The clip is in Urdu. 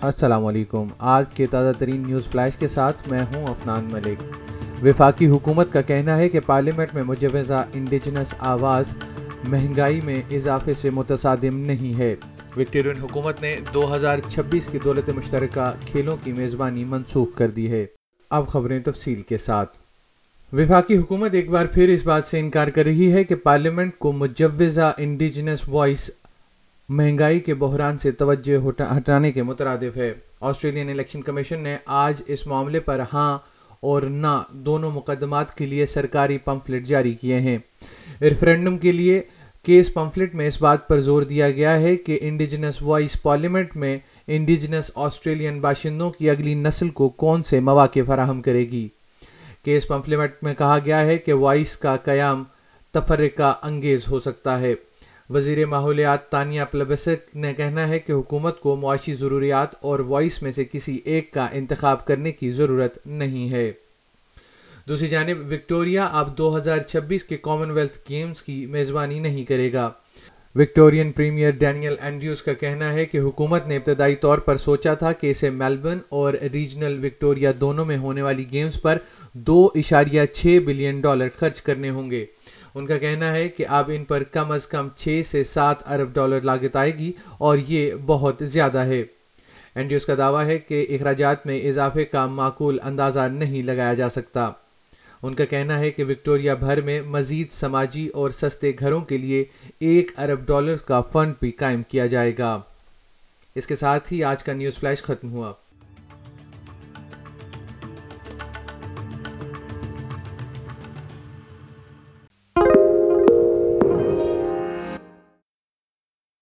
السلام علیکم۔ آج کے تازہ ترین نیوز فلیش کے ساتھ میں ہوں افنان ملک۔ وفاقی حکومت کا کہنا ہے کہ پارلیمنٹ میں مجوزہ انڈیجنس آواز مہنگائی میں اضافے سے متصادم نہیں ہے۔ وکٹورین حکومت نے دو ہزار چھبیس کی دولت مشترکہ کھیلوں کی میزبانی منسوخ کر دی ہے۔ اب خبریں تفصیل کے ساتھ۔ وفاقی حکومت ایک بار پھر اس بات سے انکار کر رہی ہے کہ پارلیمنٹ کو مجوزہ انڈیجنس وائس مہنگائی کے بحران سے توجہ ہٹانے کے مترادف ہے۔ آسٹریلین الیکشن کمیشن نے آج اس معاملے پر ہاں اور نہ دونوں مقدمات کے لیے سرکاری پمفلٹ جاری کیے ہیں۔ ریفرینڈم کے لیے کیس پمفلٹ میں اس بات پر زور دیا گیا ہے کہ انڈیجنس وائس پارلیمنٹ میں انڈیجنس آسٹریلین باشندوں کی اگلی نسل کو کون سے مواقع فراہم کرے گی۔ کیس پمفلٹ میں کہا گیا ہے کہ وائس کا قیام تفرقہ انگیز ہو سکتا ہے۔ وزیر ماحولیات تانیہ پلبسک نے کہنا ہے کہ حکومت کو معاشی ضروریات اور وائس میں سے کسی ایک کا انتخاب کرنے کی ضرورت نہیں ہے۔ دوسری جانب، وکٹوریا اب دو ہزار چھبیس کے کامن ویلتھ گیمز کی میزبانی نہیں کرے گا۔ وکٹورین پریمیئر ڈینیل اینڈیوز کا کہنا ہے کہ حکومت نے ابتدائی طور پر سوچا تھا کہ اسے میلبرن اور ریجنل وکٹوریا دونوں میں ہونے والی گیمز پر دو اشاریہ چھ بلین ڈالر خرچ کرنے ہوں گے۔ ان کا کہنا ہے کہ اب ان پر کم از کم چھ سے سات ارب ڈالر لاگت آئے گی اور یہ بہت زیادہ ہے۔ اینڈیوز کا دعویٰ ہے کہ اخراجات میں اضافے کا معقول اندازہ نہیں لگایا جا سکتا۔ ان کا کہنا ہے کہ وکٹوریا بھر میں مزید سماجی اور سستے گھروں کے لیے ایک ارب ڈالر کا فنڈ بھی قائم کیا جائے گا۔ اس کے ساتھ ہی آج کا نیوز فلیش ختم ہوا۔